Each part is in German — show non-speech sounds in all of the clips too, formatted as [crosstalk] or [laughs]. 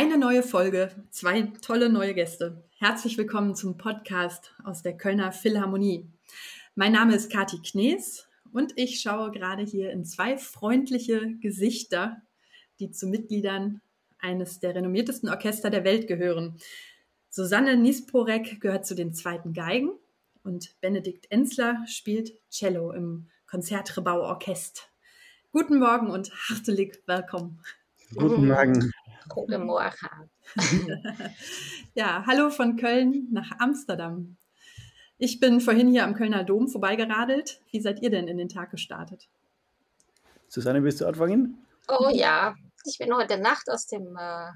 Eine neue Folge, zwei tolle neue Gäste. Herzlich willkommen zum Podcast aus der Kölner Philharmonie. Mein Name ist Kati Knees und ich schaue gerade hier in zwei freundliche Gesichter, die zu Mitgliedern eines der renommiertesten Orchester der Welt gehören. Susanne Nisporek gehört zu den zweiten Geigen und Benedikt Enzler spielt Cello im Konzertrebau Orchest. Guten Morgen und hartelig willkommen. Guten Morgen. Guten Morgen. [laughs] ja, hallo von Köln nach Amsterdam. Ich bin vorhin hier am Kölner Dom vorbeigeradelt. Wie seid ihr denn in den Tag gestartet? Susanne, willst du anfangen? Oh ja, ich bin heute Nacht aus dem äh,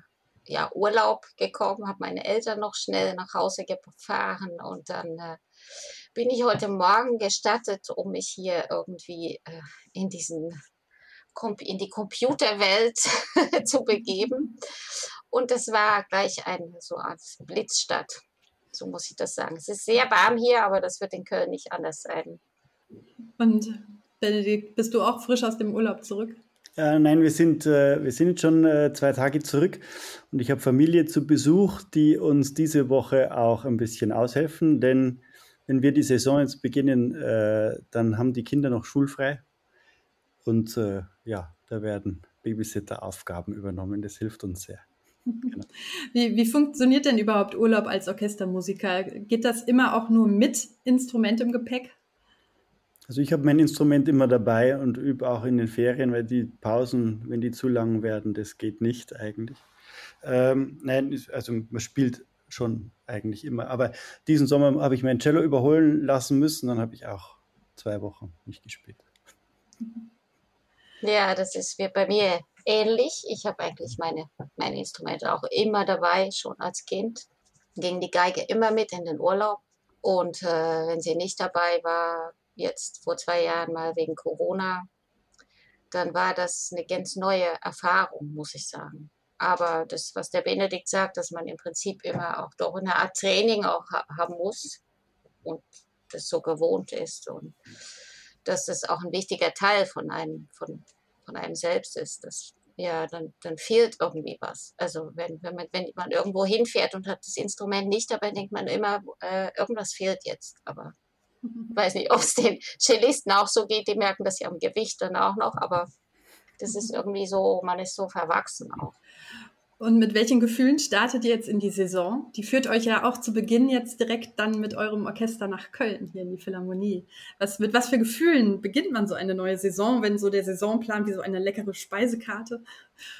ja, Urlaub gekommen, habe meine Eltern noch schnell nach Hause gefahren und dann äh, bin ich heute Morgen gestattet, um mich hier irgendwie äh, in diesen in die Computerwelt [laughs] zu begeben. Und es war gleich eine so eine Blitzstadt. So muss ich das sagen. Es ist sehr warm hier, aber das wird in Köln nicht anders sein. Und Benedikt, bist du auch frisch aus dem Urlaub zurück? Äh, nein, wir sind, äh, wir sind jetzt schon äh, zwei Tage zurück und ich habe Familie zu Besuch, die uns diese Woche auch ein bisschen aushelfen, denn wenn wir die Saison jetzt beginnen, äh, dann haben die Kinder noch schulfrei und äh, ja, da werden Babysitter-Aufgaben übernommen. Das hilft uns sehr. Genau. [laughs] Wie, wie funktioniert denn überhaupt Urlaub als Orchestermusiker? Geht das immer auch nur mit Instrument im Gepäck? Also ich habe mein Instrument immer dabei und übe auch in den Ferien, weil die Pausen, wenn die zu lang werden, das geht nicht eigentlich. Ähm, nein, also man spielt schon eigentlich immer. Aber diesen Sommer habe ich mein Cello überholen lassen müssen, dann habe ich auch zwei Wochen nicht gespielt. [laughs] Ja, das ist bei mir ähnlich. Ich habe eigentlich meine, meine Instrumente auch immer dabei, schon als Kind. Ging die Geige immer mit in den Urlaub. Und äh, wenn sie nicht dabei war, jetzt vor zwei Jahren mal wegen Corona, dann war das eine ganz neue Erfahrung, muss ich sagen. Aber das, was der Benedikt sagt, dass man im Prinzip immer auch doch eine Art Training auch haben muss und das so gewohnt ist und dass das auch ein wichtiger Teil von einem, von, von einem selbst ist. Das, ja, dann, dann fehlt irgendwie was. Also wenn, wenn, man, wenn man irgendwo hinfährt und hat das Instrument nicht dabei, denkt man immer, äh, irgendwas fehlt jetzt. Aber ich weiß nicht, [laughs] ob es den Cellisten auch so geht, die merken das ja am Gewicht dann auch noch, aber das ist irgendwie so, man ist so verwachsen auch. Und mit welchen Gefühlen startet ihr jetzt in die Saison? Die führt euch ja auch zu Beginn jetzt direkt dann mit eurem Orchester nach Köln hier in die Philharmonie. Was, mit was für Gefühlen beginnt man so eine neue Saison, wenn so der Saisonplan wie so eine leckere Speisekarte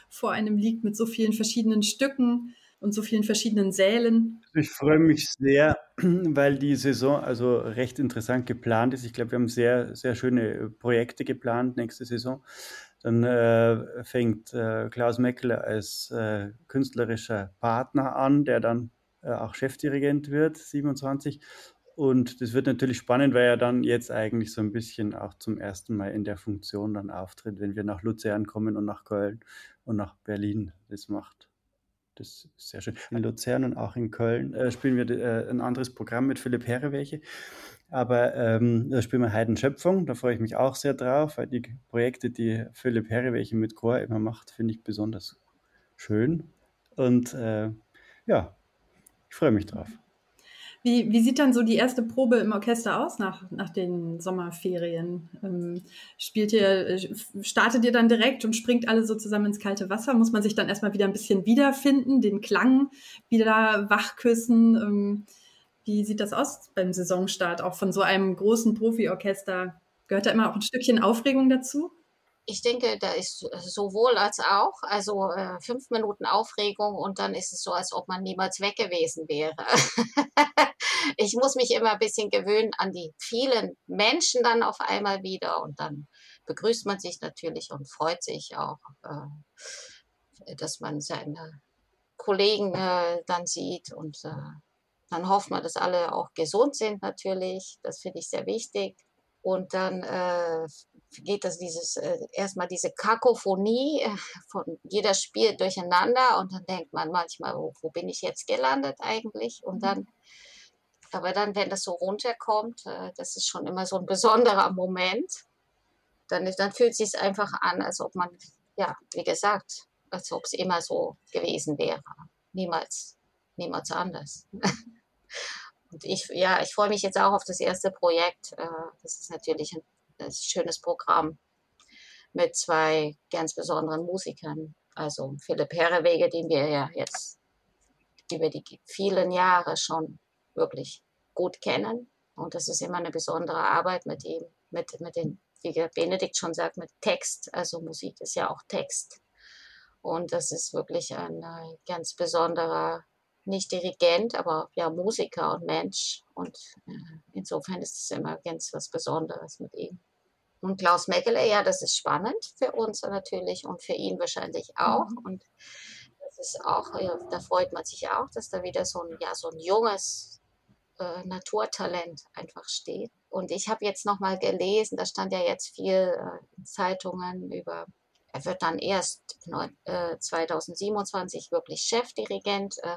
vor einem liegt mit so vielen verschiedenen Stücken und so vielen verschiedenen Sälen? Ich freue mich sehr, [clears throat] weil die Saison also recht interessant geplant ist. Ich glaube, wir haben sehr, sehr schöne Projekte geplant nächste Saison. Dann äh, fängt äh, Klaus Meckler als äh, künstlerischer Partner an, der dann äh, auch Chefdirigent wird, 27. Und das wird natürlich spannend, weil er dann jetzt eigentlich so ein bisschen auch zum ersten Mal in der Funktion dann auftritt, wenn wir nach Luzern kommen und nach Köln und nach Berlin das macht. Das ist sehr schön. In Luzern und auch in Köln äh, spielen wir äh, ein anderes Programm mit Philipp Herre welche. Aber ähm, da spielen wir Heidenschöpfung, da freue ich mich auch sehr drauf, weil die Projekte, die Philipp Herre welche mit Chor immer macht, finde ich besonders schön. Und äh, ja, ich freue mich drauf. Wie, wie sieht dann so die erste Probe im Orchester aus nach, nach den Sommerferien? Ähm, spielt ihr, startet ihr dann direkt und springt alle so zusammen ins kalte Wasser? Muss man sich dann erstmal wieder ein bisschen wiederfinden, den Klang wieder wachküssen? Ähm, wie sieht das aus beim Saisonstart? Auch von so einem großen Profiorchester gehört da immer auch ein Stückchen Aufregung dazu? Ich denke, da ist sowohl als auch, also äh, fünf Minuten Aufregung und dann ist es so, als ob man niemals weg gewesen wäre. [laughs] ich muss mich immer ein bisschen gewöhnen an die vielen Menschen dann auf einmal wieder und dann begrüßt man sich natürlich und freut sich auch, äh, dass man seine Kollegen äh, dann sieht und äh, dann hofft man, dass alle auch gesund sind natürlich. Das finde ich sehr wichtig. Und dann äh, geht das dieses äh, erstmal diese Kakophonie äh, von jeder spielt durcheinander und dann denkt man manchmal, wo, wo bin ich jetzt gelandet eigentlich? Und dann, aber dann, wenn das so runterkommt, äh, das ist schon immer so ein besonderer Moment. Dann, dann fühlt es sich einfach an, als ob man, ja, wie gesagt, als ob es immer so gewesen wäre. Niemals, niemals anders. Und ich, ja, ich freue mich jetzt auch auf das erste Projekt. Äh, das ist natürlich ein, ein schönes Programm mit zwei ganz besonderen Musikern. Also Philipp Herrewege, den wir ja jetzt über die vielen Jahre schon wirklich gut kennen. Und das ist immer eine besondere Arbeit mit ihm, mit, mit den, wie Benedikt schon sagt, mit Text. Also Musik ist ja auch Text. Und das ist wirklich ein äh, ganz besonderer, nicht Dirigent, aber ja Musiker und Mensch. Und äh, insofern ist es immer ganz was Besonderes mit ihm. Und Klaus Meckele, ja, das ist spannend für uns natürlich und für ihn wahrscheinlich auch. Mhm. Und das ist auch, ja, da freut man sich auch, dass da wieder so ein, ja, so ein junges äh, Naturtalent einfach steht. Und ich habe jetzt nochmal gelesen, da stand ja jetzt viel äh, in Zeitungen über, er wird dann erst äh, 2027 wirklich Chefdirigent äh,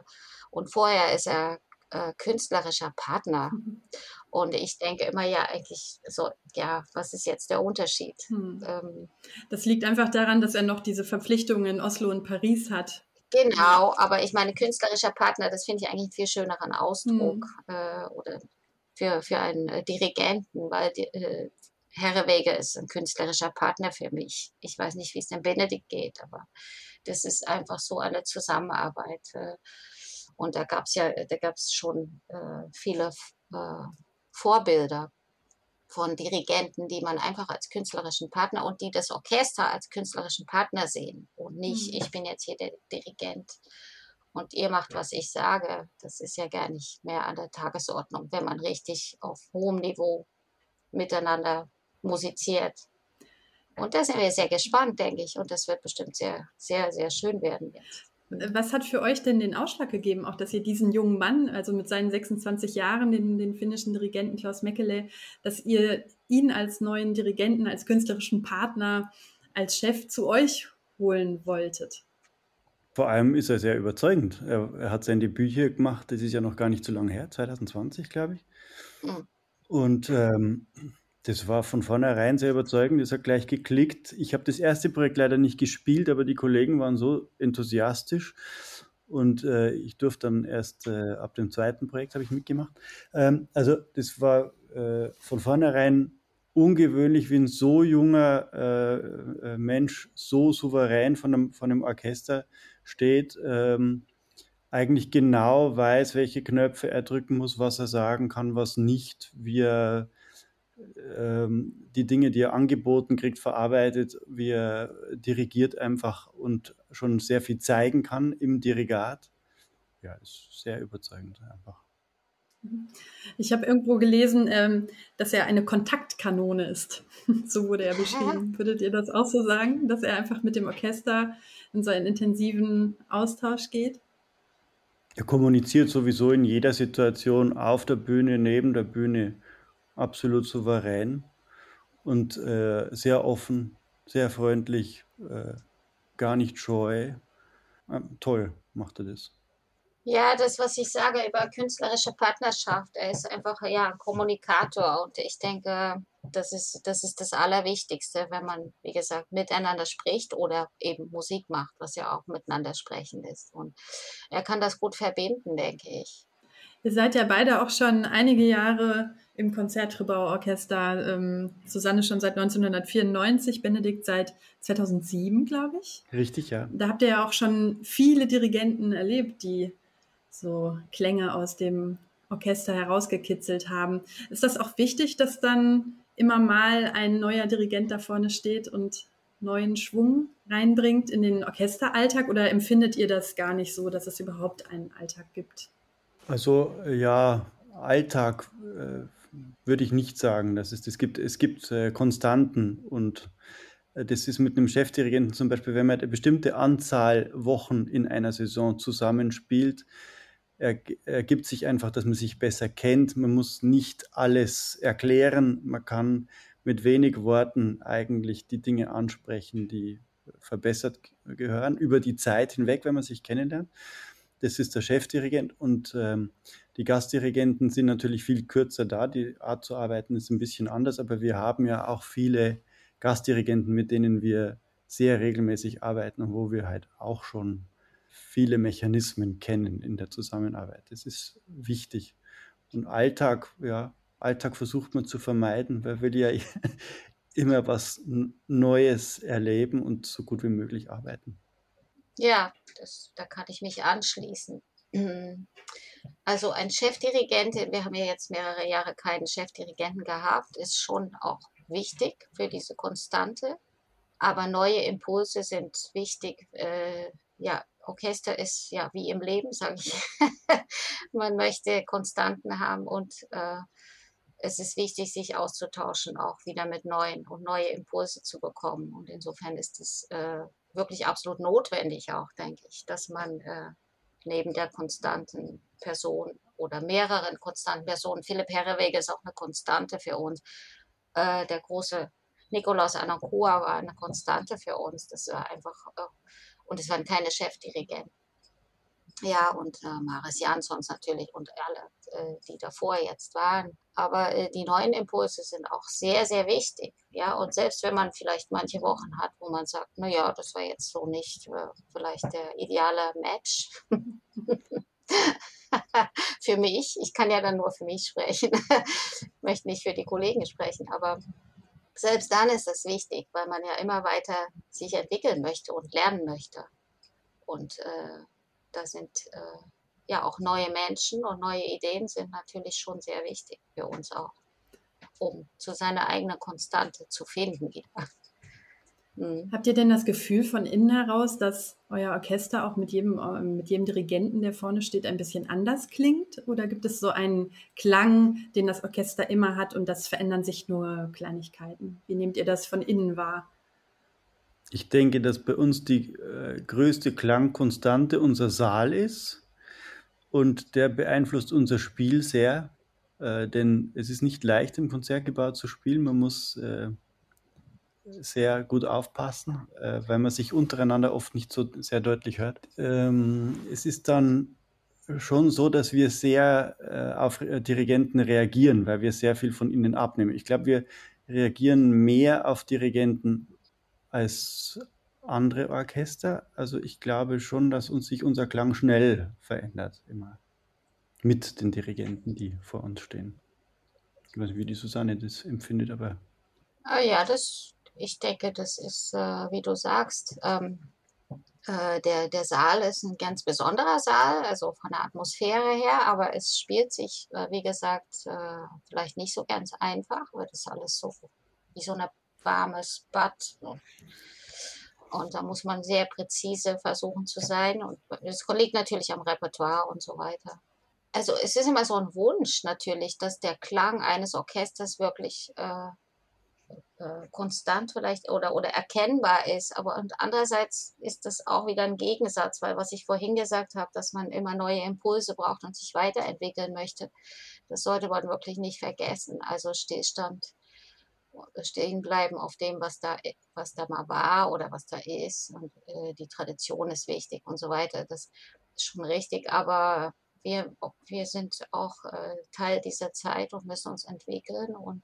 und vorher ist er äh, künstlerischer Partner. Mhm. Und ich denke immer ja eigentlich so, ja, was ist jetzt der Unterschied? Hm. Ähm, das liegt einfach daran, dass er noch diese Verpflichtungen in Oslo und Paris hat. Genau, aber ich meine, künstlerischer Partner, das finde ich eigentlich einen viel schöneren Ausdruck hm. äh, oder für, für einen äh, Dirigenten, weil die, äh, Herrewege ist ein künstlerischer Partner für mich. Ich weiß nicht, wie es dem Benedikt geht, aber das ist einfach so eine Zusammenarbeit. Äh, und da gab es ja, da gab es schon äh, viele äh, Vorbilder von Dirigenten, die man einfach als künstlerischen Partner und die das Orchester als künstlerischen Partner sehen und nicht, mhm. ich bin jetzt hier der Dirigent und ihr macht, was ich sage. Das ist ja gar nicht mehr an der Tagesordnung, wenn man richtig auf hohem Niveau miteinander musiziert. Und da sind wir sehr gespannt, denke ich. Und das wird bestimmt sehr, sehr, sehr schön werden jetzt. Was hat für euch denn den Ausschlag gegeben, auch dass ihr diesen jungen Mann, also mit seinen 26 Jahren, den, den finnischen Dirigenten Klaus Mäkelä, dass ihr ihn als neuen Dirigenten, als künstlerischen Partner, als Chef zu euch holen wolltet? Vor allem ist er sehr überzeugend. Er, er hat seine Bücher gemacht, das ist ja noch gar nicht so lange her, 2020, glaube ich. Mhm. Und ähm, das war von vornherein sehr überzeugend. Das hat gleich geklickt. Ich habe das erste Projekt leider nicht gespielt, aber die Kollegen waren so enthusiastisch. Und äh, ich durfte dann erst äh, ab dem zweiten Projekt habe ich mitgemacht. Ähm, also das war äh, von vornherein ungewöhnlich, wie ein so junger äh, äh, Mensch so souverän von einem, von einem Orchester steht. Ähm, eigentlich genau weiß, welche Knöpfe er drücken muss, was er sagen kann, was nicht, wie er ähm, die Dinge, die er angeboten kriegt, verarbeitet, wie er dirigiert einfach und schon sehr viel zeigen kann im Dirigat. Ja, ist sehr überzeugend einfach. Ich habe irgendwo gelesen, ähm, dass er eine Kontaktkanone ist. [laughs] so wurde er beschrieben. Würdet ihr das auch so sagen, dass er einfach mit dem Orchester in so einen intensiven Austausch geht? Er kommuniziert sowieso in jeder Situation auf der Bühne, neben der Bühne absolut souverän und äh, sehr offen, sehr freundlich, äh, gar nicht scheu. Äh, toll macht er das. Ja, das, was ich sage über künstlerische Partnerschaft, er ist einfach ja Kommunikator und ich denke, das ist, das ist das Allerwichtigste, wenn man, wie gesagt, miteinander spricht oder eben Musik macht, was ja auch miteinander sprechen ist. Und er kann das gut verbinden, denke ich. Ihr seid ja beide auch schon einige Jahre im Konzertgebauorchester. Ähm, Susanne schon seit 1994, Benedikt seit 2007, glaube ich. Richtig, ja. Da habt ihr ja auch schon viele Dirigenten erlebt, die so Klänge aus dem Orchester herausgekitzelt haben. Ist das auch wichtig, dass dann immer mal ein neuer Dirigent da vorne steht und neuen Schwung reinbringt in den Orchesteralltag oder empfindet ihr das gar nicht so, dass es überhaupt einen Alltag gibt? Also ja, Alltag äh, würde ich nicht sagen. Das ist, es gibt, es gibt äh, Konstanten und äh, das ist mit einem Chefdirigenten zum Beispiel, wenn man eine bestimmte Anzahl Wochen in einer Saison zusammenspielt, ergibt sich einfach, dass man sich besser kennt. Man muss nicht alles erklären. Man kann mit wenig Worten eigentlich die Dinge ansprechen, die verbessert gehören, über die Zeit hinweg, wenn man sich kennenlernt. Das ist der Chefdirigent und ähm, die Gastdirigenten sind natürlich viel kürzer da. Die Art zu arbeiten ist ein bisschen anders, aber wir haben ja auch viele Gastdirigenten, mit denen wir sehr regelmäßig arbeiten und wo wir halt auch schon viele Mechanismen kennen in der Zusammenarbeit. Das ist wichtig. Und Alltag, ja, Alltag versucht man zu vermeiden, weil wir ja [laughs] immer was Neues erleben und so gut wie möglich arbeiten. Ja, das, da kann ich mich anschließen. [clears throat] Also ein Chefdirigent, wir haben ja jetzt mehrere Jahre keinen Chefdirigenten gehabt, ist schon auch wichtig für diese Konstante. Aber neue Impulse sind wichtig. Äh, ja, Orchester ist ja wie im Leben, sage ich. [laughs] Man möchte Konstanten haben und äh, es ist wichtig, sich auszutauschen, auch wieder mit neuen und neue Impulse zu bekommen. Und insofern ist es äh, wirklich absolut notwendig auch, denke ich, dass man äh, neben der konstanten Person oder mehreren konstanten Personen, Philipp Herrewege ist auch eine Konstante für uns, äh, der große Nikolaus Anankua war eine Konstante für uns. Das war einfach, äh, und es waren keine Chefdirigenten. Ja, und äh, Maris Jansons natürlich und alle, die davor jetzt waren. Aber äh, die neuen Impulse sind auch sehr, sehr wichtig. Ja, und selbst wenn man vielleicht manche Wochen hat, wo man sagt, naja, das war jetzt so nicht äh, vielleicht der ideale Match. [laughs] für mich, ich kann ja dann nur für mich sprechen, [laughs] ich möchte nicht für die Kollegen sprechen, aber selbst dann ist es wichtig, weil man ja immer weiter sich entwickeln möchte und lernen möchte. Und äh, da sind äh, ja auch neue Menschen und neue Ideen sind natürlich schon sehr wichtig für uns auch, um zu seiner eigenen Konstante zu finden wieder. [laughs] Mhm. Habt ihr denn das Gefühl von innen heraus, dass euer Orchester auch mit jedem, äh, mit jedem Dirigenten, der vorne steht, ein bisschen anders klingt? Oder gibt es so einen Klang, den das Orchester immer hat und das verändern sich nur Kleinigkeiten? Wie nehmt ihr das von innen wahr? Ich denke, dass bei uns die äh, größte Klangkonstante unser Saal ist und der beeinflusst unser Spiel sehr, äh, denn es ist nicht leicht im Konzertgebäude zu spielen. Man muss äh, sehr gut aufpassen, äh, weil man sich untereinander oft nicht so sehr deutlich hört. Ähm, es ist dann schon so, dass wir sehr äh, auf Dirigenten reagieren, weil wir sehr viel von ihnen abnehmen. Ich glaube, wir reagieren mehr auf Dirigenten als andere Orchester. Also ich glaube schon, dass uns sich unser Klang schnell verändert, immer mit den Dirigenten, die vor uns stehen. Ich weiß nicht, wie die Susanne das empfindet, aber. Ah ja, das ich denke, das ist, äh, wie du sagst, ähm, äh, der, der Saal ist ein ganz besonderer Saal, also von der Atmosphäre her, aber es spielt sich, äh, wie gesagt, äh, vielleicht nicht so ganz einfach, weil das alles so wie so ein warmes Bad. Und da muss man sehr präzise versuchen zu sein. Und es liegt natürlich am Repertoire und so weiter. Also es ist immer so ein Wunsch natürlich, dass der Klang eines Orchesters wirklich äh, äh, konstant vielleicht oder, oder erkennbar ist. Aber und andererseits ist das auch wieder ein Gegensatz, weil was ich vorhin gesagt habe, dass man immer neue Impulse braucht und sich weiterentwickeln möchte, das sollte man wirklich nicht vergessen. Also Stillstand, stehen bleiben auf dem, was da, was da mal war oder was da ist. Und äh, die Tradition ist wichtig und so weiter. Das ist schon richtig, aber wir, wir sind auch äh, Teil dieser Zeit und müssen uns entwickeln und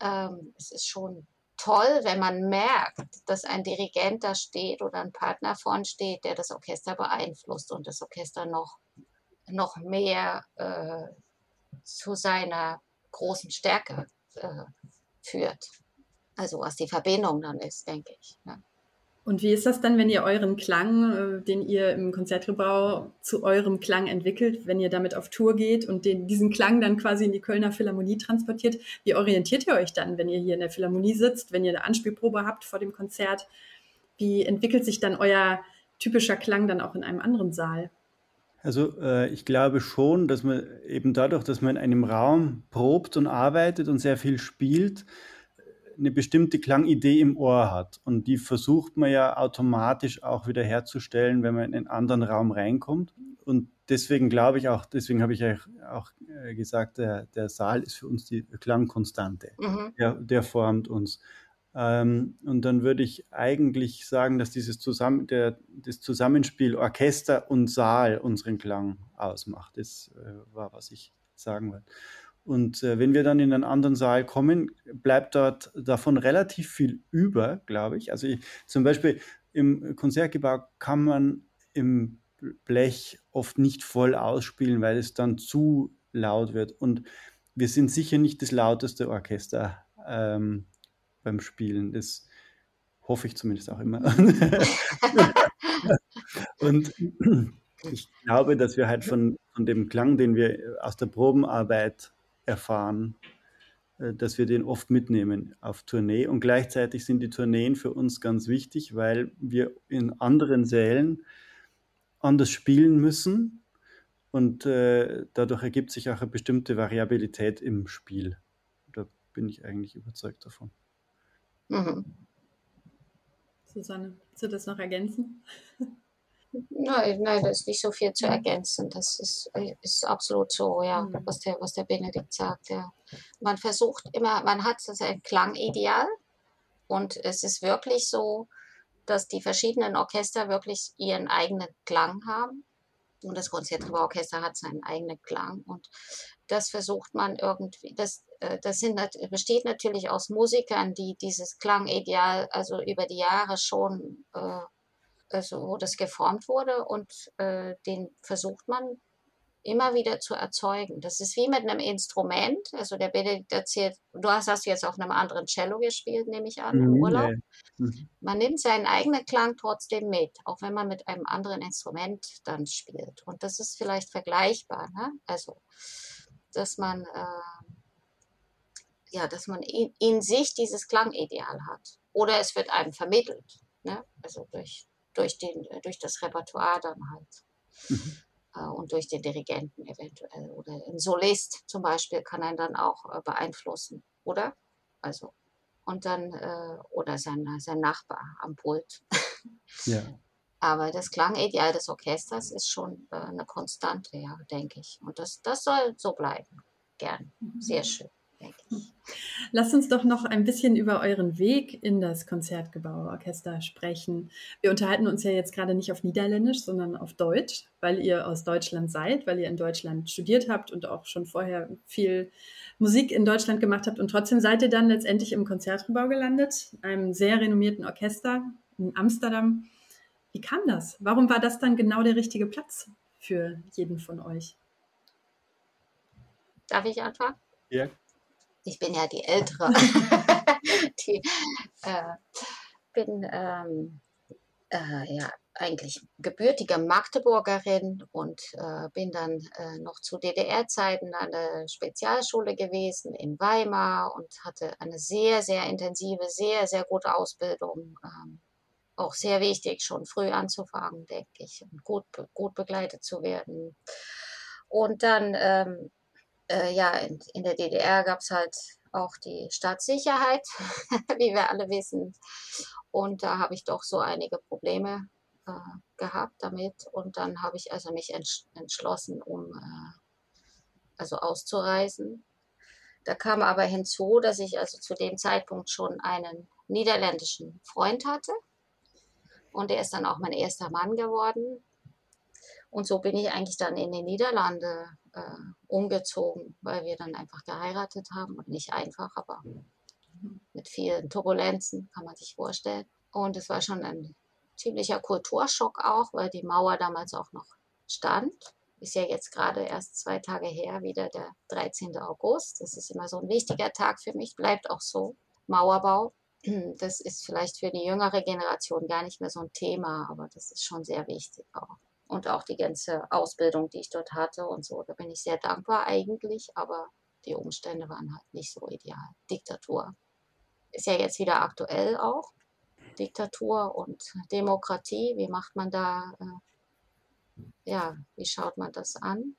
ähm, es ist schon toll, wenn man merkt, dass ein Dirigent da steht oder ein Partner vorn steht, der das Orchester beeinflusst und das Orchester noch, noch mehr äh, zu seiner großen Stärke äh, führt. Also was die Verbindung dann ist, denke ich. Ja. Und wie ist das dann, wenn ihr euren Klang, äh, den ihr im Konzertgebau zu eurem Klang entwickelt, wenn ihr damit auf Tour geht und den, diesen Klang dann quasi in die Kölner Philharmonie transportiert? Wie orientiert ihr euch dann, wenn ihr hier in der Philharmonie sitzt, wenn ihr eine Anspielprobe habt vor dem Konzert? Wie entwickelt sich dann euer typischer Klang dann auch in einem anderen Saal? Also äh, ich glaube schon, dass man eben dadurch, dass man in einem Raum probt und arbeitet und sehr viel spielt, eine bestimmte Klangidee im Ohr hat. Und die versucht man ja automatisch auch wieder herzustellen, wenn man in einen anderen Raum reinkommt. Und deswegen glaube ich auch, deswegen habe ich auch äh, gesagt, der, der Saal ist für uns die Klangkonstante. Mhm. Der, der formt uns. Ähm, und dann würde ich eigentlich sagen, dass dieses Zusammen, der, das Zusammenspiel Orchester und Saal unseren Klang ausmacht. Das äh, war, was ich sagen wollte. Und äh, wenn wir dann in einen anderen Saal kommen, bleibt dort davon relativ viel über, glaube ich. Also ich, zum Beispiel im Konzertgebau kann man im Blech oft nicht voll ausspielen, weil es dann zu laut wird. Und wir sind sicher nicht das lauteste Orchester ähm, beim Spielen. Das hoffe ich zumindest auch immer. [laughs] Und ich glaube, dass wir halt von, von dem Klang, den wir aus der Probenarbeit erfahren, äh, dass wir den oft mitnehmen auf Tournee. Und gleichzeitig sind die Tourneen für uns ganz wichtig, weil wir in anderen Sälen anders spielen müssen. Und äh, dadurch ergibt sich auch eine bestimmte Variabilität im Spiel. Da bin ich eigentlich überzeugt davon. Mhm. Susanne, willst du das noch ergänzen? [laughs] Nein, nein, da ist nicht so viel zu ergänzen. Das ist, ist absolut so, ja, mhm. was, der, was der Benedikt sagt. Ja. Man versucht immer, man hat das ein Klangideal und es ist wirklich so, dass die verschiedenen Orchester wirklich ihren eigenen Klang haben. Und das Konzertgebauorchester hat seinen eigenen Klang. Und das versucht man irgendwie, das, das sind, besteht natürlich aus Musikern, die dieses Klangideal also über die Jahre schon äh, also wo das geformt wurde und äh, den versucht man immer wieder zu erzeugen. Das ist wie mit einem Instrument. Also der Benedikt erzählt, du hast das jetzt auf einem anderen Cello gespielt, nehme ich an, im mhm, Urlaub. Mhm. Man nimmt seinen eigenen Klang trotzdem mit, auch wenn man mit einem anderen Instrument dann spielt. Und das ist vielleicht vergleichbar. Ne? Also, dass man, äh, ja, dass man in, in, sich dieses Klangideal hat. Oder es wird einem vermittelt. Ne? Also durch durch, den, äh, durch das Repertoire dann halt. Mhm. Äh, und durch den Dirigenten eventuell. Oder ein Solist zum Beispiel kann einen dann auch äh, beeinflussen, oder? Also, und dann, oder sein, sein Nachbar am Pult. Ja. [laughs] Aber das Klangideal des Orchesters ist schon eine Konstante, ja, denke ich. Und das, das soll so bleiben. Gern. Sehr mhm. schön. Lasst uns doch noch ein bisschen über euren Weg in das Konzertgebauorchester sprechen. Wir unterhalten uns ja jetzt gerade nicht auf Niederländisch, sondern auf Deutsch, weil ihr aus Deutschland seid, weil ihr in Deutschland studiert habt und auch schon vorher viel Musik in Deutschland gemacht habt. Und trotzdem seid ihr dann letztendlich im Konzertgebau gelandet, einem sehr renommierten Orchester in Amsterdam. Wie kam das? Warum war das dann genau der richtige Platz für jeden von euch? Darf ich anfangen? Ja ich bin ja die Ältere. [laughs] die, äh, bin ähm, äh, ja eigentlich gebürtige Magdeburgerin und äh, bin dann äh, noch zu DDR-Zeiten an der Spezialschule gewesen in Weimar und hatte eine sehr, sehr intensive, sehr, sehr gute Ausbildung. Ähm, auch sehr wichtig, schon früh anzufangen, denke ich, und gut, gut begleitet zu werden. Und dann ähm, äh, ja, in, in, der DDR gab es halt auch die Staatssicherheit, [laughs] wie wir alle wissen. Und da habe ich doch so einige Probleme äh, gehabt damit. Und dann habe ich also mich entsch entschlossen, um äh, also auszureisen. Da kam aber hinzu, dass ich also zu dem Zeitpunkt schon einen niederländischen Freund hatte. Und er ist dann auch mein erster Mann geworden. Und so bin ich eigentlich dann in die Niederlande äh, umgezogen, weil wir dann einfach geheiratet haben und nicht einfach, aber mit vielen Turbulenzen, kann man sich vorstellen. Und es war schon ein ziemlicher Kulturschock auch, weil die Mauer damals auch noch stand. Ist ja jetzt gerade erst zwei Tage her, wieder der 13. August. Das ist immer so ein wichtiger Tag für mich, bleibt auch so. Mauerbau, das ist vielleicht für die jüngere Generation gar nicht mehr so ein Thema, aber das ist schon sehr wichtig auch und auch die ganze Ausbildung, die ich dort hatte und so. Da bin ich sehr dankbar eigentlich, aber die Umstände waren halt nicht so ideal. Diktatur ist ja jetzt wieder aktuell auch. Diktatur und Demokratie, wie macht man da, äh, ja, wie schaut man das an?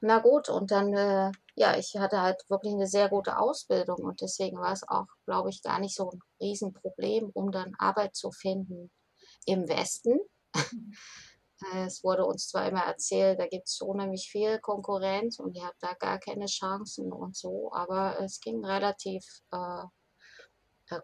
Na gut, und dann, äh, ja, ich hatte halt wirklich eine sehr gute Ausbildung und deswegen war es auch, glaube ich, gar nicht so ein Riesenproblem, um dann Arbeit zu finden im Westen. [laughs] Es wurde uns zwar immer erzählt, da gibt es so nämlich viel Konkurrenz und ihr habt da gar keine Chancen und so, aber es ging relativ äh,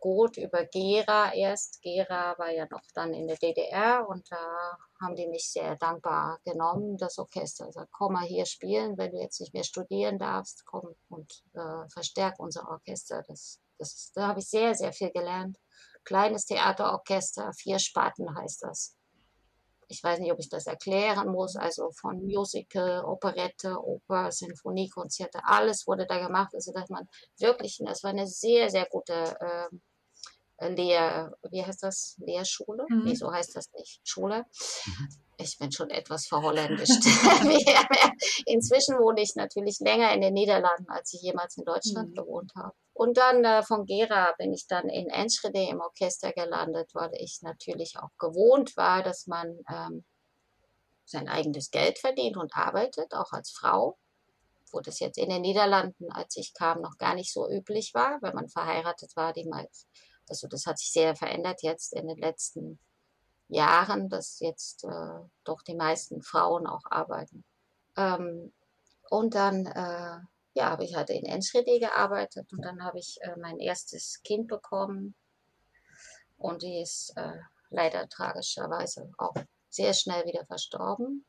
gut über Gera erst. Gera war ja noch dann in der DDR und da haben die mich sehr dankbar genommen, das Orchester. Sagt, komm mal hier spielen, wenn du jetzt nicht mehr studieren darfst, komm und äh, verstärk unser Orchester. Das, das, da habe ich sehr, sehr viel gelernt. Kleines Theaterorchester, vier Sparten heißt das ich weiß nicht, ob ich das erklären muss, also von Musical, Operette, Oper, Sinfoniekonzerte, alles wurde da gemacht, also dass man wirklich, das war eine sehr, sehr gute äh, Lehr, wie heißt das, Lehrschule? Mhm. Nee, so heißt das nicht, Schule. Mhm. Ich bin schon etwas verholländisch. [laughs] Inzwischen wohne ich natürlich länger in den Niederlanden, als ich jemals in Deutschland mhm. gewohnt habe. Und dann äh, von Gera bin ich dann in Enschede im Orchester gelandet, weil ich natürlich auch gewohnt war, dass man ähm, sein eigenes Geld verdient und arbeitet, auch als Frau. Wo das jetzt in den Niederlanden, als ich kam, noch gar nicht so üblich war, wenn man verheiratet war. Die meist, also das hat sich sehr verändert jetzt in den letzten Jahren, dass jetzt äh, doch die meisten Frauen auch arbeiten. Ähm, und dann äh, ja, habe ich halt in Enschede gearbeitet und dann habe ich äh, mein erstes Kind bekommen und die ist äh, leider tragischerweise auch sehr schnell wieder verstorben.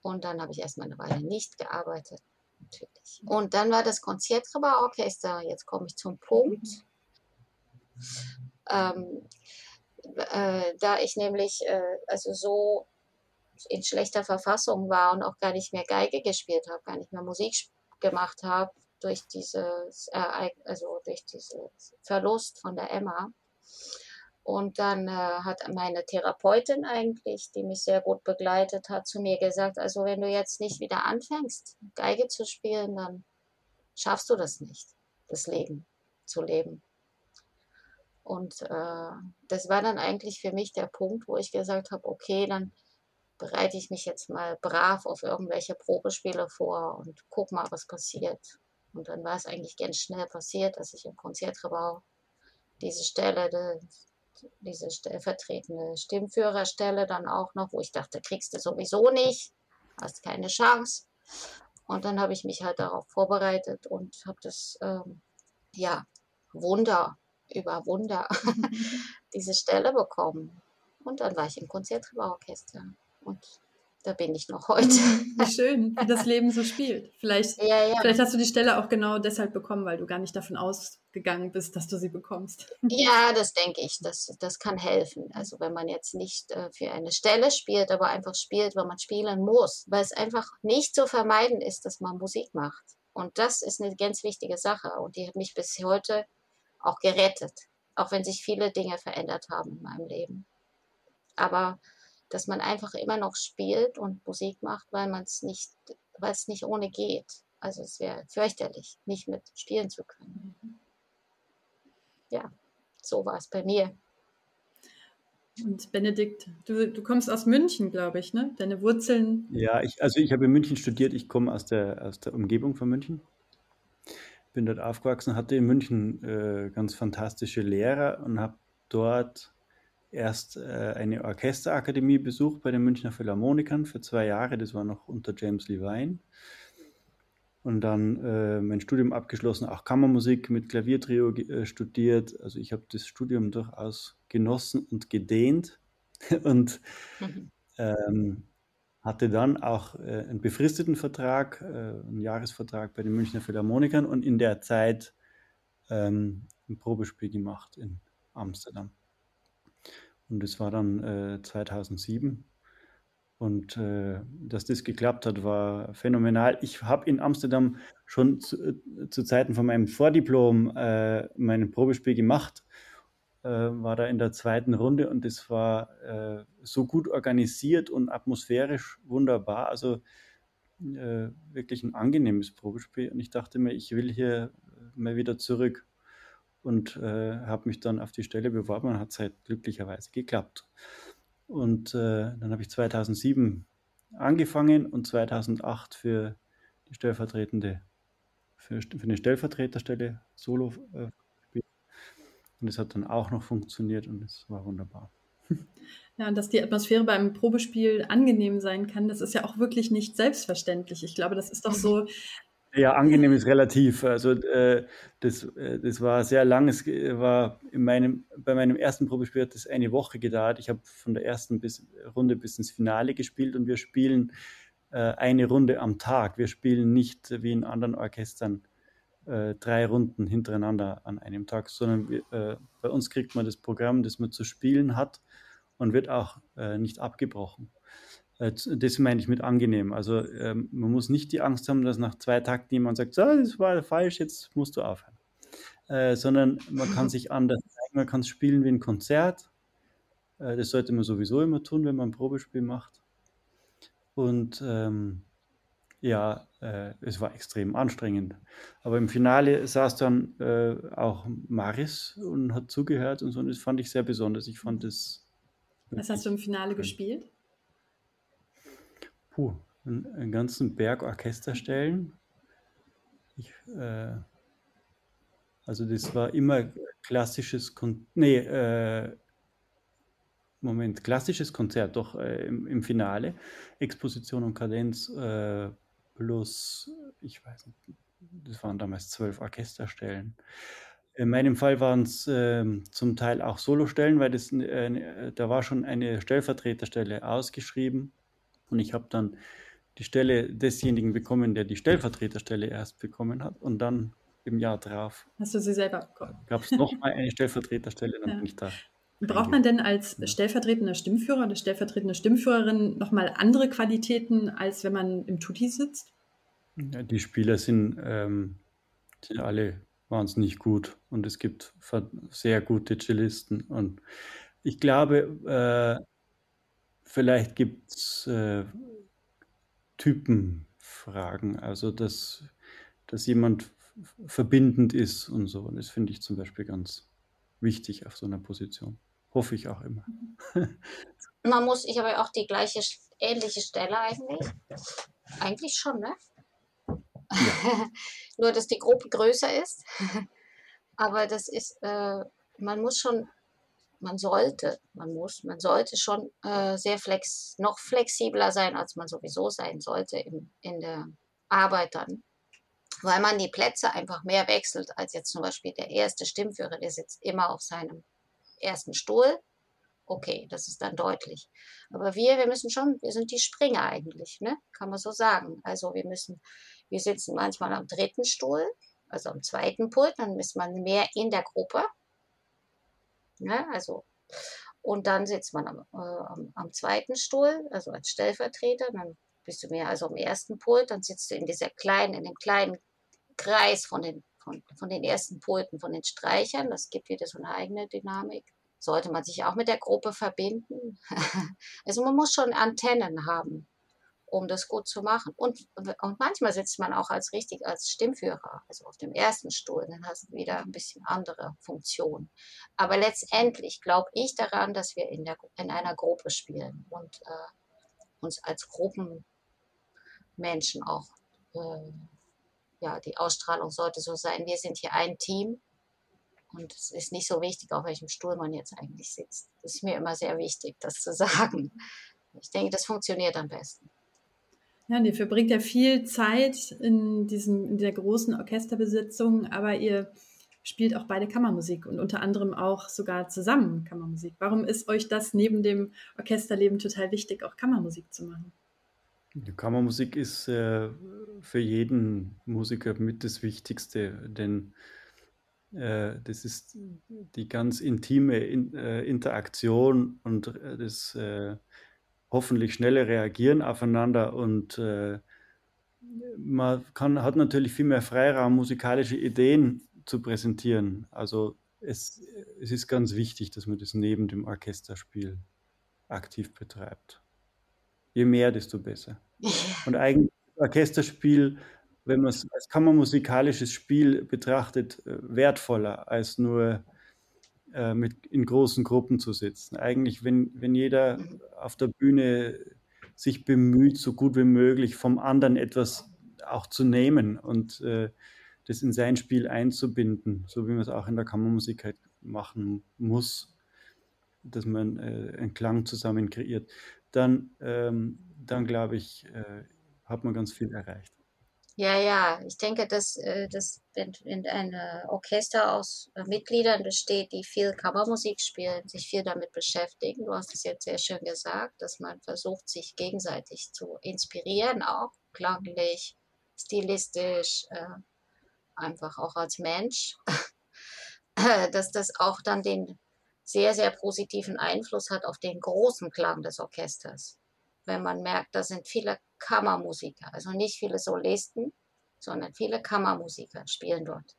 Und dann habe ich erstmal eine Weile nicht gearbeitet, natürlich. Und dann war das Konzerttrauerorchester, jetzt komme ich zum Punkt. Ähm, äh, da ich nämlich äh, also so in schlechter Verfassung war und auch gar nicht mehr Geige gespielt habe, gar nicht mehr Musik gemacht habe durch dieses Ereignis, also durch diesen Verlust von der Emma. Und dann äh, hat meine Therapeutin eigentlich, die mich sehr gut begleitet hat, zu mir gesagt, also wenn du jetzt nicht wieder anfängst, Geige zu spielen, dann schaffst du das nicht, das Leben zu leben. Und äh, das war dann eigentlich für mich der Punkt, wo ich gesagt habe, okay, dann bereite ich mich jetzt mal brav auf irgendwelche Probespiele vor und guck mal, was passiert. Und dann war es eigentlich ganz schnell passiert, dass ich im Konzertgebau diese Stelle, die, diese stellvertretende Stimmführerstelle dann auch noch, wo ich dachte, kriegst du sowieso nicht, hast keine Chance. Und dann habe ich mich halt darauf vorbereitet und habe das, ähm, ja, Wunder über Wunder [laughs] diese Stelle bekommen. Und dann war ich im Konzertgebauorchester. Und da bin ich noch heute. Wie schön, wie das [laughs] Leben so spielt. Vielleicht, ja, ja. vielleicht hast du die Stelle auch genau deshalb bekommen, weil du gar nicht davon ausgegangen bist, dass du sie bekommst. Ja, das denke ich. Das, das kann helfen. Also wenn man jetzt nicht äh, für eine Stelle spielt, aber einfach spielt, weil man spielen muss. Weil es einfach nicht zu vermeiden ist, dass man Musik macht. Und das ist eine ganz wichtige Sache. Und die hat mich bis heute auch gerettet. Auch wenn sich viele Dinge verändert haben in meinem Leben. Aber dass man einfach immer noch spielt und Musik macht, weil man es nicht, weil es nicht ohne geht. Also es wäre fürchterlich, nicht mit spielen zu können. Ja, so war es bei mir. Und Benedikt, du, du kommst aus München, glaube ich, ne? Deine Wurzeln. Ja, ich, also ich habe in München studiert, ich komme aus der, aus der Umgebung von München. Bin dort aufgewachsen, hatte in München äh, ganz fantastische Lehrer und habe dort erst äh, eine Orchesterakademie besucht bei den Münchner Philharmonikern für zwei Jahre. Das war noch unter James Levine. Und dann äh, mein Studium abgeschlossen, auch Kammermusik mit Klaviertrio äh, studiert. Also ich habe das Studium durchaus genossen und gedehnt [laughs] und mhm. ähm, hatte dann auch äh, einen befristeten Vertrag, äh, einen Jahresvertrag bei den Münchner Philharmonikern und in der Zeit ähm, ein Probespiel gemacht in Amsterdam. Und das war dann äh, 2007. Und äh, dass das geklappt hat, war phänomenal. Ich habe in Amsterdam schon zu, äh, zu, Zeiten von meinem Vordiplom äh, mein Probespiel gemacht, äh, war da in der zweiten Runde und das war äh, so gut organisiert und atmosphärisch wunderbar. Also äh, wirklich ein angenehmes Probespiel. Und ich dachte mir, ich will hier mal wieder zurück und äh, habe mich dann auf die Stelle beworben und hat es halt glücklicherweise geklappt. Und äh, dann habe ich 2007 angefangen und 2008 für die stellvertretende, für, für eine Stellvertreterstelle solo äh. Und es hat dann auch noch funktioniert und es war wunderbar. Ja, und dass die Atmosphäre beim Probespiel angenehm sein kann, das ist ja auch wirklich nicht selbstverständlich. Ich glaube, das ist doch so Ja, angenehm ist relativ. Also äh, das, äh, das war sehr lang. Es war in meinem, bei meinem ersten Probespiel hat das eine Woche gedauert. Ich habe von der ersten bis, Runde bis ins Finale gespielt und wir spielen äh, eine Runde am Tag. Wir spielen nicht wie in anderen Orchestern äh, drei Runden hintereinander an einem Tag, sondern wir, äh, bei uns kriegt man das Programm, das man zu spielen hat und wird auch äh, nicht abgebrochen. Äh, das meine ich mit angenehm. Also ähm, man muss nicht die Angst haben, dass nach zwei Takten jemand sagt, so, das war falsch, jetzt musst du aufhören. Äh, sondern man kann sich anders zeigen, man kann es spielen wie ein Konzert. Äh, das sollte man sowieso immer tun, wenn man ein Probespiel macht. Und ähm, ja, äh, es war extrem anstrengend. Aber im Finale saß dann auch Maris und hat zugehört und so. Und das fand ich sehr besonders. Ich fand das. Was hast du im Finale gespielt? Puh, einen, einen ganzen Berg Orchesterstellen. Ich, äh, also das war immer klassisches, Kon nee, äh, Moment, klassisches Konzert, doch äh, im, im, Finale. Exposition und Kadenz äh, plus, ich weiß nicht, das waren damals zwölf Orchesterstellen. In meinem Fall waren es äh, zum Teil auch Solostellen, weil das, äh, da war schon eine Stellvertreterstelle ausgeschrieben und ich habe dann die Stelle desjenigen bekommen, der die Stellvertreterstelle erst bekommen hat. Und dann im Jahr drauf. Hast du sie selber bekommen? Gab es nochmal eine Stellvertreterstelle, dann ja. bin ich da. Braucht man denn als stellvertretender Stimmführer oder stellvertretende Stimmführerin nochmal andere Qualitäten, als wenn man im Tutti sitzt? Ja, die Spieler sind, ähm, sind alle wahnsinnig gut und es gibt sehr gute Cellisten. Und ich glaube, äh, Vielleicht gibt es äh, Typenfragen, also dass, dass jemand verbindend ist und so. Das finde ich zum Beispiel ganz wichtig auf so einer Position. Hoffe ich auch immer. [laughs] Man muss, ich habe ja auch die gleiche, ähnliche Stelle eigentlich. Eigentlich schon, ne? Ja. [laughs] Nur, dass die Gruppe größer ist. [laughs] Aber das ist, äh, man muss schon man sollte, man muss, man sollte schon äh, sehr flex, noch flexibler sein, als man sowieso sein sollte in, in der Arbeit dann. Weil man die Plätze einfach mehr wechselt als jetzt zum Beispiel der erste Stimmführer, der sitzt immer auf seinem ersten Stuhl. Okay, das ist dann deutlich. Aber wir, wir müssen schon, wir sind die Springer eigentlich, ne? Kann man so sagen. Also wir müssen, wir sitzen manchmal am dritten Stuhl, also am zweiten Pult, dann ist man mehr in der Gruppe Ne? Also, und dann sitzt man am, äh, am, am, zweiten Stuhl, also als Stellvertreter, dann bist du mehr also am ersten Pult, dann sitzt du in dieser kleinen, in dem kleinen Kreis von den, von, von den ersten Pulten, von den Streichern. Das gibt wieder so eine eigene Dynamik. Sollte man sich auch mit der Gruppe verbinden. [laughs] also man muss schon Antennen haben um das gut zu machen. Und, und manchmal sitzt man auch als richtig als Stimmführer, also auf dem ersten Stuhl, dann hast du wieder ein bisschen andere Funktionen. Aber letztendlich glaube ich daran, dass wir in, der, in einer Gruppe spielen und äh, uns als Gruppenmenschen auch, äh, ja, die Ausstrahlung sollte so sein, wir sind hier ein Team und es ist nicht so wichtig, auf welchem Stuhl man jetzt eigentlich sitzt. Das ist mir immer sehr wichtig, das zu [laughs] sagen. Ich denke, das funktioniert am besten. Ja, ihr verbringt ja viel Zeit in, diesem, in der großen Orchesterbesetzung, aber ihr spielt auch beide Kammermusik und unter anderem auch sogar zusammen Kammermusik. Warum ist euch das neben dem Orchesterleben total wichtig, auch Kammermusik zu machen? Die Kammermusik ist äh, für jeden Musiker mit das Wichtigste, denn äh, das ist die ganz intime in, äh, Interaktion und äh, das äh, hoffentlich schneller reagieren aufeinander und äh, man kann, hat natürlich viel mehr Freiraum, musikalische Ideen zu präsentieren. Also es, es ist ganz wichtig, dass man das neben dem Orchesterspiel aktiv betreibt. Je mehr, desto besser. [laughs] Und eigentlich Orchesterspiel, wenn man es als kammermusikalisches Spiel betrachtet, äh, wertvoller als nur äh, mit, in großen Gruppen zu sitzen. Eigentlich, wenn, wenn jeder auf der Bühne sich bemüht, so gut wie möglich vom anderen etwas auch zu nehmen und äh, das in sein Spiel einzubinden, so wie man es auch in der Kammermusik halt machen muss, dass man äh, einen Klang zusammen kreiert, dann, ähm, dann glaube ich, äh, hat man ganz viel erreicht. Ja, ja, ich denke, dass, äh, dass wenn, ein Orchester aus äh, Mitgliedern besteht, die viel Kammermusik spielen, sich viel damit beschäftigen, du hast es jetzt sehr schön gesagt, dass man versucht, sich gegenseitig zu inspirieren, auch klanglich, stilistisch, äh, einfach auch als Mensch, [laughs] dass das auch dann den sehr, sehr positiven Einfluss hat auf den großen Klang des Orchesters. Wenn man merkt, da sind viele Kammermusiker, also nicht viele Solisten, sondern viele Kammermusiker spielen dort.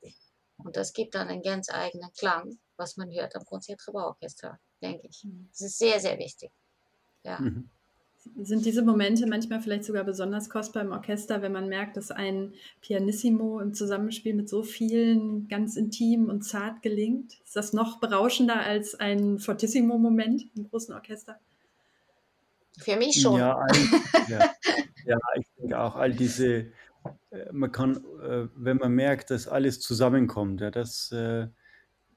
Und das gibt dann einen ganz eigenen Klang, was man hört am Konzertgebauorchester, denke ich. Mhm. Das ist sehr, sehr wichtig. Ja. Mhm. Sind diese Momente manchmal vielleicht sogar besonders kostbar im Orchester, wenn man merkt, dass ein Pianissimo im Zusammenspiel mit so vielen ganz intim und zart gelingt? Ist das noch berauschender als ein Fortissimo-Moment im großen Orchester? Für mich schon. Ja, all, ja, [laughs] ja, ich denke auch, all diese, äh, man kann, äh, wenn man merkt, dass alles zusammenkommt, ja, dass, äh,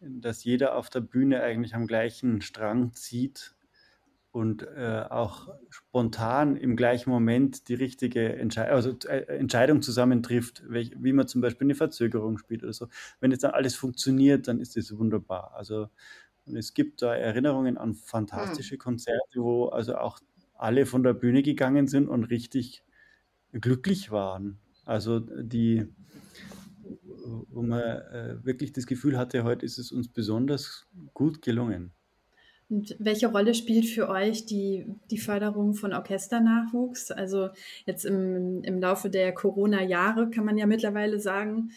dass jeder auf der Bühne eigentlich am gleichen Strang zieht und auch spontan im gleichen Moment die richtige Entschei also, Entscheidung zusammentrifft, wie man zum Beispiel eine Verzögerung spielt oder so. Wenn jetzt dann alles funktioniert, dann ist das wunderbar. Also und es gibt da Erinnerungen an fantastische hm. Konzerte, wo also auch alle von der Bühne gegangen sind und richtig glücklich waren. Also die, wo man äh, wirklich das Gefühl hatte, heute ist es uns besonders gut gelungen. Und welche Rolle spielt für euch die, die Förderung von Orchesternachwuchs? Also jetzt im, im Laufe der Corona-Jahre kann man ja mittlerweile sagen,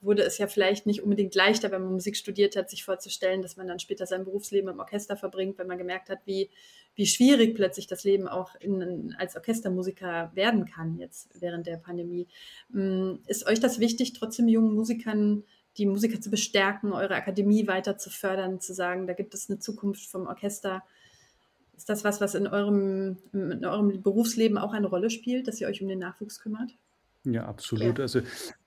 wurde es ja vielleicht nicht unbedingt leichter, wenn man Musik studiert hat, sich vorzustellen, dass man dann später sein Berufsleben im Orchester verbringt, wenn man gemerkt hat, wie, wie schwierig plötzlich das Leben auch in, als Orchestermusiker werden kann jetzt während der Pandemie. Mm, ist euch das wichtig, trotzdem jungen Musikern die Musiker zu bestärken, eure Akademie weiter zu fördern, zu sagen, da gibt es eine Zukunft vom Orchester? Ist das was, was in eurem, in eurem Berufsleben auch eine Rolle spielt, dass ihr euch um den Nachwuchs kümmert? Ja, absolut. Ja. Also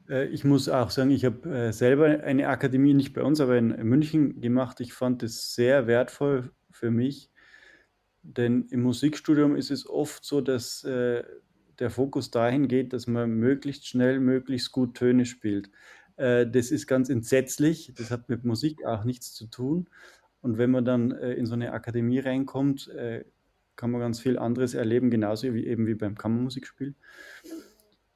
ich muss auch sagen, ich habe äh, selber eine Akademie, nicht bei uns, aber in München gemacht. Ich fand es sehr wertvoll für mich, denn im Musikstudium ist es oft so, dass äh, der Fokus dahin geht, dass man möglichst schnell, möglichst gut Töne spielt. Äh, das ist ganz entsetzlich. Das hat mit Musik auch nichts zu tun. Und wenn man dann äh, in so eine Akademie reinkommt, äh, kann man ganz viel anderes erleben, genauso wie eben wie beim Kammermusikspiel.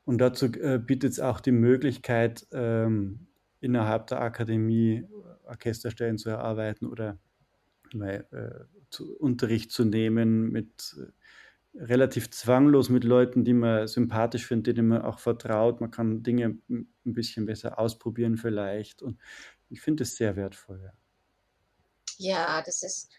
Und dazu äh, bietet es auch die Möglichkeit, ähm, innerhalb der Akademie Orchesterstellen zu erarbeiten oder äh, zu, Unterricht zu nehmen mit äh, relativ zwanglos mit Leuten, die man sympathisch findet, denen man auch vertraut. Man kann Dinge ein bisschen besser ausprobieren vielleicht. Und ich finde es sehr wertvoll. Ja. ja, das ist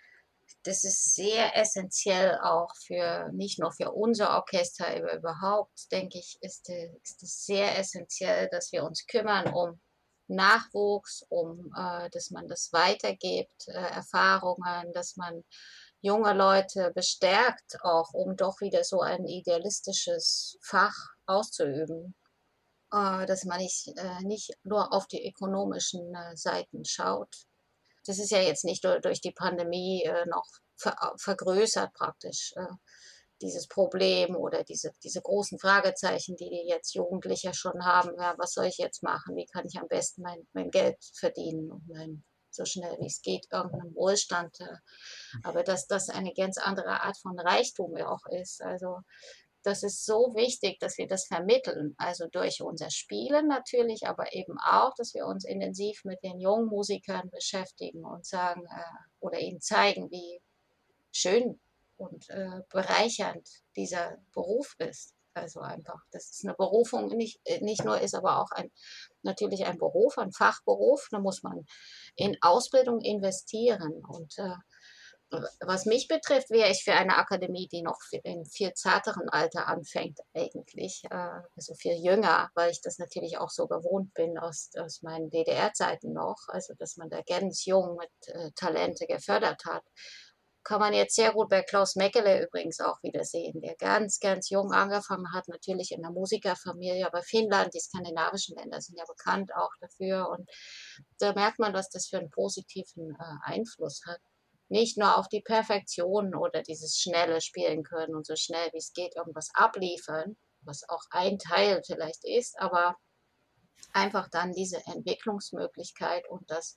das ist sehr essentiell auch für, nicht nur für unser Orchester, aber überhaupt, denke ich, ist, es sehr essentiell, dass wir uns kümmern um Nachwuchs, um, äh, dass man das weitergibt, äh, Erfahrungen, dass man junge Leute bestärkt, auch um doch wieder so ein idealistisches Fach auszuüben. Äh, dass man nicht, äh, nicht nur auf die ökonomischen äh, Seiten schaut, das ist ja jetzt nicht durch die Pandemie äh, noch ver vergrößert praktisch äh, dieses Problem oder diese, diese großen Fragezeichen, die die jetzt Jugendliche schon haben. Ja, was soll ich jetzt machen? Wie kann ich am besten mein, mein Geld verdienen und mein, so schnell wie es geht, irgendeinen Wohlstand. Äh, aber dass das eine ganz andere Art von Reichtum auch ist. Also das ist so wichtig, dass wir das vermitteln. Also durch unser Spielen natürlich, aber eben auch, dass wir uns intensiv mit den jungen Musikern beschäftigen und sagen äh, oder ihnen zeigen, wie schön und äh, bereichernd dieser Beruf ist. Also einfach, das ist eine Berufung, nicht, äh, nicht nur ist, aber auch ein, natürlich ein Beruf, ein Fachberuf. Da muss man in Ausbildung investieren. Und äh, was mich betrifft, wäre ich für eine Akademie, die noch in viel zarteren Alter anfängt, eigentlich, äh, also viel jünger, weil ich das natürlich auch so gewohnt bin aus, aus meinen DDR-Zeiten noch, also dass man da ganz jung mit äh, Talente gefördert hat. Kann man jetzt sehr gut bei Klaus Meckele übrigens auch wieder sehen, der ganz, ganz jung angefangen hat, natürlich in der Musikerfamilie, aber Finnland, die skandinavischen Länder sind ja bekannt auch dafür. Und da merkt man, was das für einen positiven äh, Einfluss hat nicht nur auf die Perfektion oder dieses schnelle Spielen können und so schnell wie es geht irgendwas abliefern, was auch ein Teil vielleicht ist, aber einfach dann diese Entwicklungsmöglichkeit und das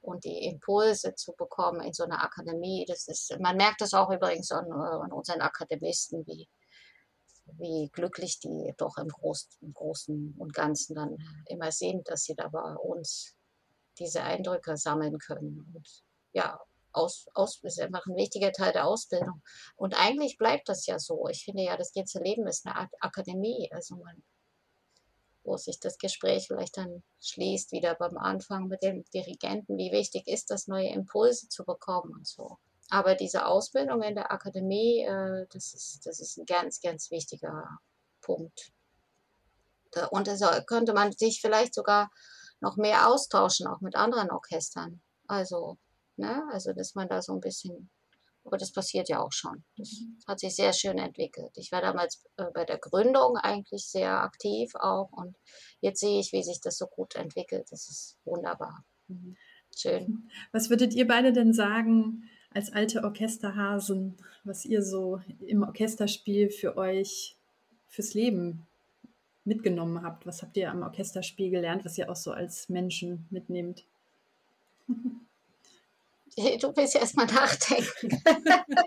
und die Impulse zu bekommen in so einer Akademie, das ist, man merkt das auch übrigens an, an unseren Akademisten, wie, wie glücklich die doch im, Groß, im Großen und Ganzen dann immer sind, dass sie da bei uns diese Eindrücke sammeln können. Und ja, aus, aus, ist einfach ein wichtiger Teil der Ausbildung. Und eigentlich bleibt das ja so. Ich finde ja, das ganze Leben ist eine Art Akademie. Also man, wo sich das Gespräch vielleicht dann schließt, wieder beim Anfang mit dem Dirigenten, wie wichtig ist das, neue Impulse zu bekommen und so. Aber diese Ausbildung in der Akademie, äh, das, ist, das ist ein ganz, ganz wichtiger Punkt. Und da könnte man sich vielleicht sogar noch mehr austauschen, auch mit anderen Orchestern. Also, ne, also dass man da so ein bisschen, aber das passiert ja auch schon. Das mhm. hat sich sehr schön entwickelt. Ich war damals äh, bei der Gründung eigentlich sehr aktiv auch und jetzt sehe ich, wie sich das so gut entwickelt. Das ist wunderbar. Mhm. Schön. Was würdet ihr beide denn sagen, als alte Orchesterhasen, was ihr so im Orchesterspiel für euch, fürs Leben mitgenommen habt? Was habt ihr am Orchesterspiel gelernt, was ihr auch so als Menschen mitnehmt? [laughs] Du willst erstmal nachdenken. [laughs]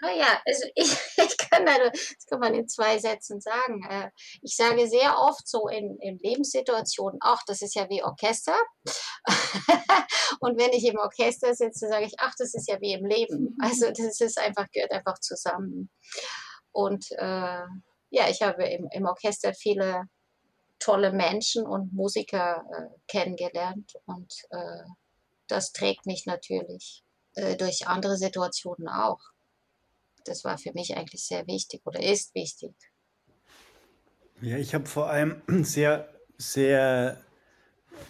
naja, also ich, ich kann da, das kann man in zwei Sätzen sagen. Äh, ich sage sehr oft so in, in Lebenssituationen, ach, das ist ja wie Orchester. [laughs] Und wenn ich im Orchester sitze, sage ich, ach, das ist ja wie im Leben. Also das ist einfach, gehört einfach zusammen. Und äh, ja, ich habe im, im Orchester viele tolle Menschen und Musiker äh, kennengelernt und äh, das trägt mich natürlich äh, durch andere Situationen auch. Das war für mich eigentlich sehr wichtig oder ist wichtig. Ja, ich habe vor allem [clears throat] sehr, sehr,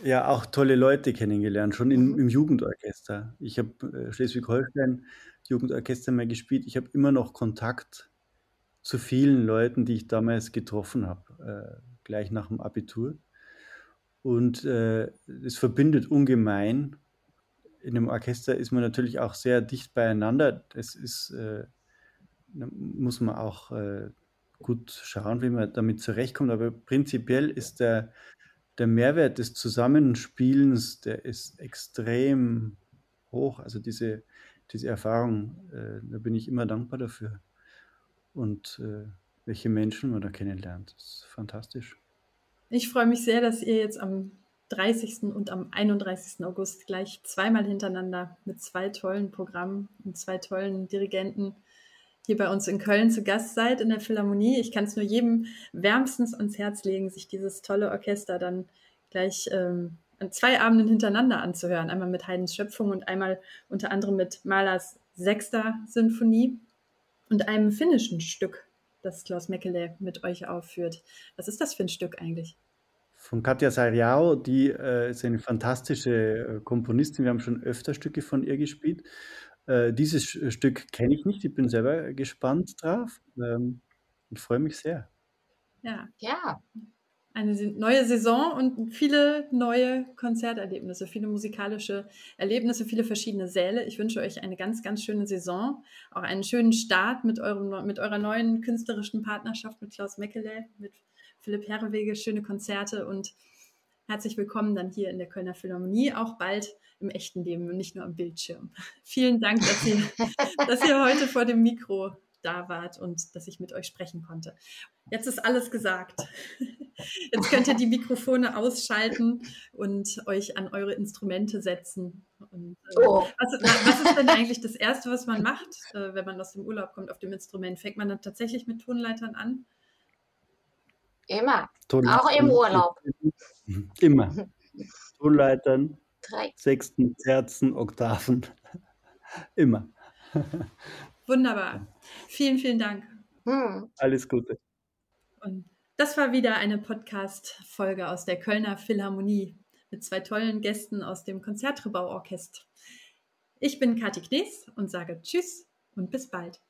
ja, auch tolle Leute kennengelernt, schon in, mhm. im Jugendorchester. Ich habe äh, Schleswig-Holstein Jugendorchester mal gespielt. Ich habe immer noch Kontakt zu vielen Leuten, die ich damals getroffen habe, äh, gleich nach dem Abitur. Und äh, es verbindet ungemein. In einem Orchester ist man natürlich auch sehr dicht beieinander. Das ist, äh, muss man auch äh, gut schauen, wie man damit zurechtkommt. Aber prinzipiell ist der, der Mehrwert des Zusammenspielens, der ist extrem hoch. Also diese, diese Erfahrung, äh, da bin ich immer dankbar dafür und äh, welche Menschen man da kennenlernt. Ist fantastisch. Ich freue mich sehr, dass ihr jetzt am 30. und am 31. August gleich zweimal hintereinander mit zwei tollen Programmen und zwei tollen Dirigenten hier bei uns in Köln zu Gast seid in der Philharmonie. Ich kann es nur jedem wärmstens ans Herz legen, sich dieses tolle Orchester dann gleich ähm, an zwei Abenden hintereinander anzuhören. Einmal mit Haydns Schöpfung und einmal unter anderem mit Mahlers sechster Sinfonie und einem finnischen Stück, das Klaus Meckele mit euch aufführt. Was ist das für ein Stück eigentlich? Von Katja Sariao, die äh, ist eine fantastische äh, Komponistin. Wir haben schon öfter Stücke von ihr gespielt. Äh, dieses Stück kenne ich nicht. Ich bin selber gespannt drauf ähm, und freue mich sehr. Ja. Ja, eine neue Saison und viele neue Konzerterlebnisse, viele musikalische Erlebnisse, viele verschiedene Säle. Ich wünsche euch eine ganz, ganz schöne Saison, auch einen schönen Start mit, eurem, mit eurer neuen künstlerischen Partnerschaft mit Klaus Meckele, mit Philipp Herrewege, schöne Konzerte und herzlich willkommen dann hier in der Kölner Philharmonie, auch bald im echten Leben und nicht nur am Bildschirm. [laughs] Vielen Dank, dass ihr, dass ihr heute vor dem Mikro da wart und dass ich mit euch sprechen konnte. Jetzt ist alles gesagt. [laughs] Jetzt könnt ihr die Mikrofone ausschalten und euch an eure Instrumente setzen. Und, äh, oh. was, was, ist denn eigentlich das Erste, was man macht, äh, wenn man aus dem Urlaub kommt auf dem Instrument? Fängt man dann tatsächlich mit Tonleitern an? Immer. Tonleitern. Auch im Urlaub. [laughs] Immer. Tonleitern, Drei. Sechsten, Terzen, Oktaven. [laughs] Immer. Wunderbar. Vielen, vielen Dank. Hm. Alles Gute. Und das war wieder eine Podcast-Folge aus der Kölner Philharmonie mit zwei tollen Gästen aus dem Konzertgebauorchester. Ich bin Kathi Knees und sage Tschüss und bis bald.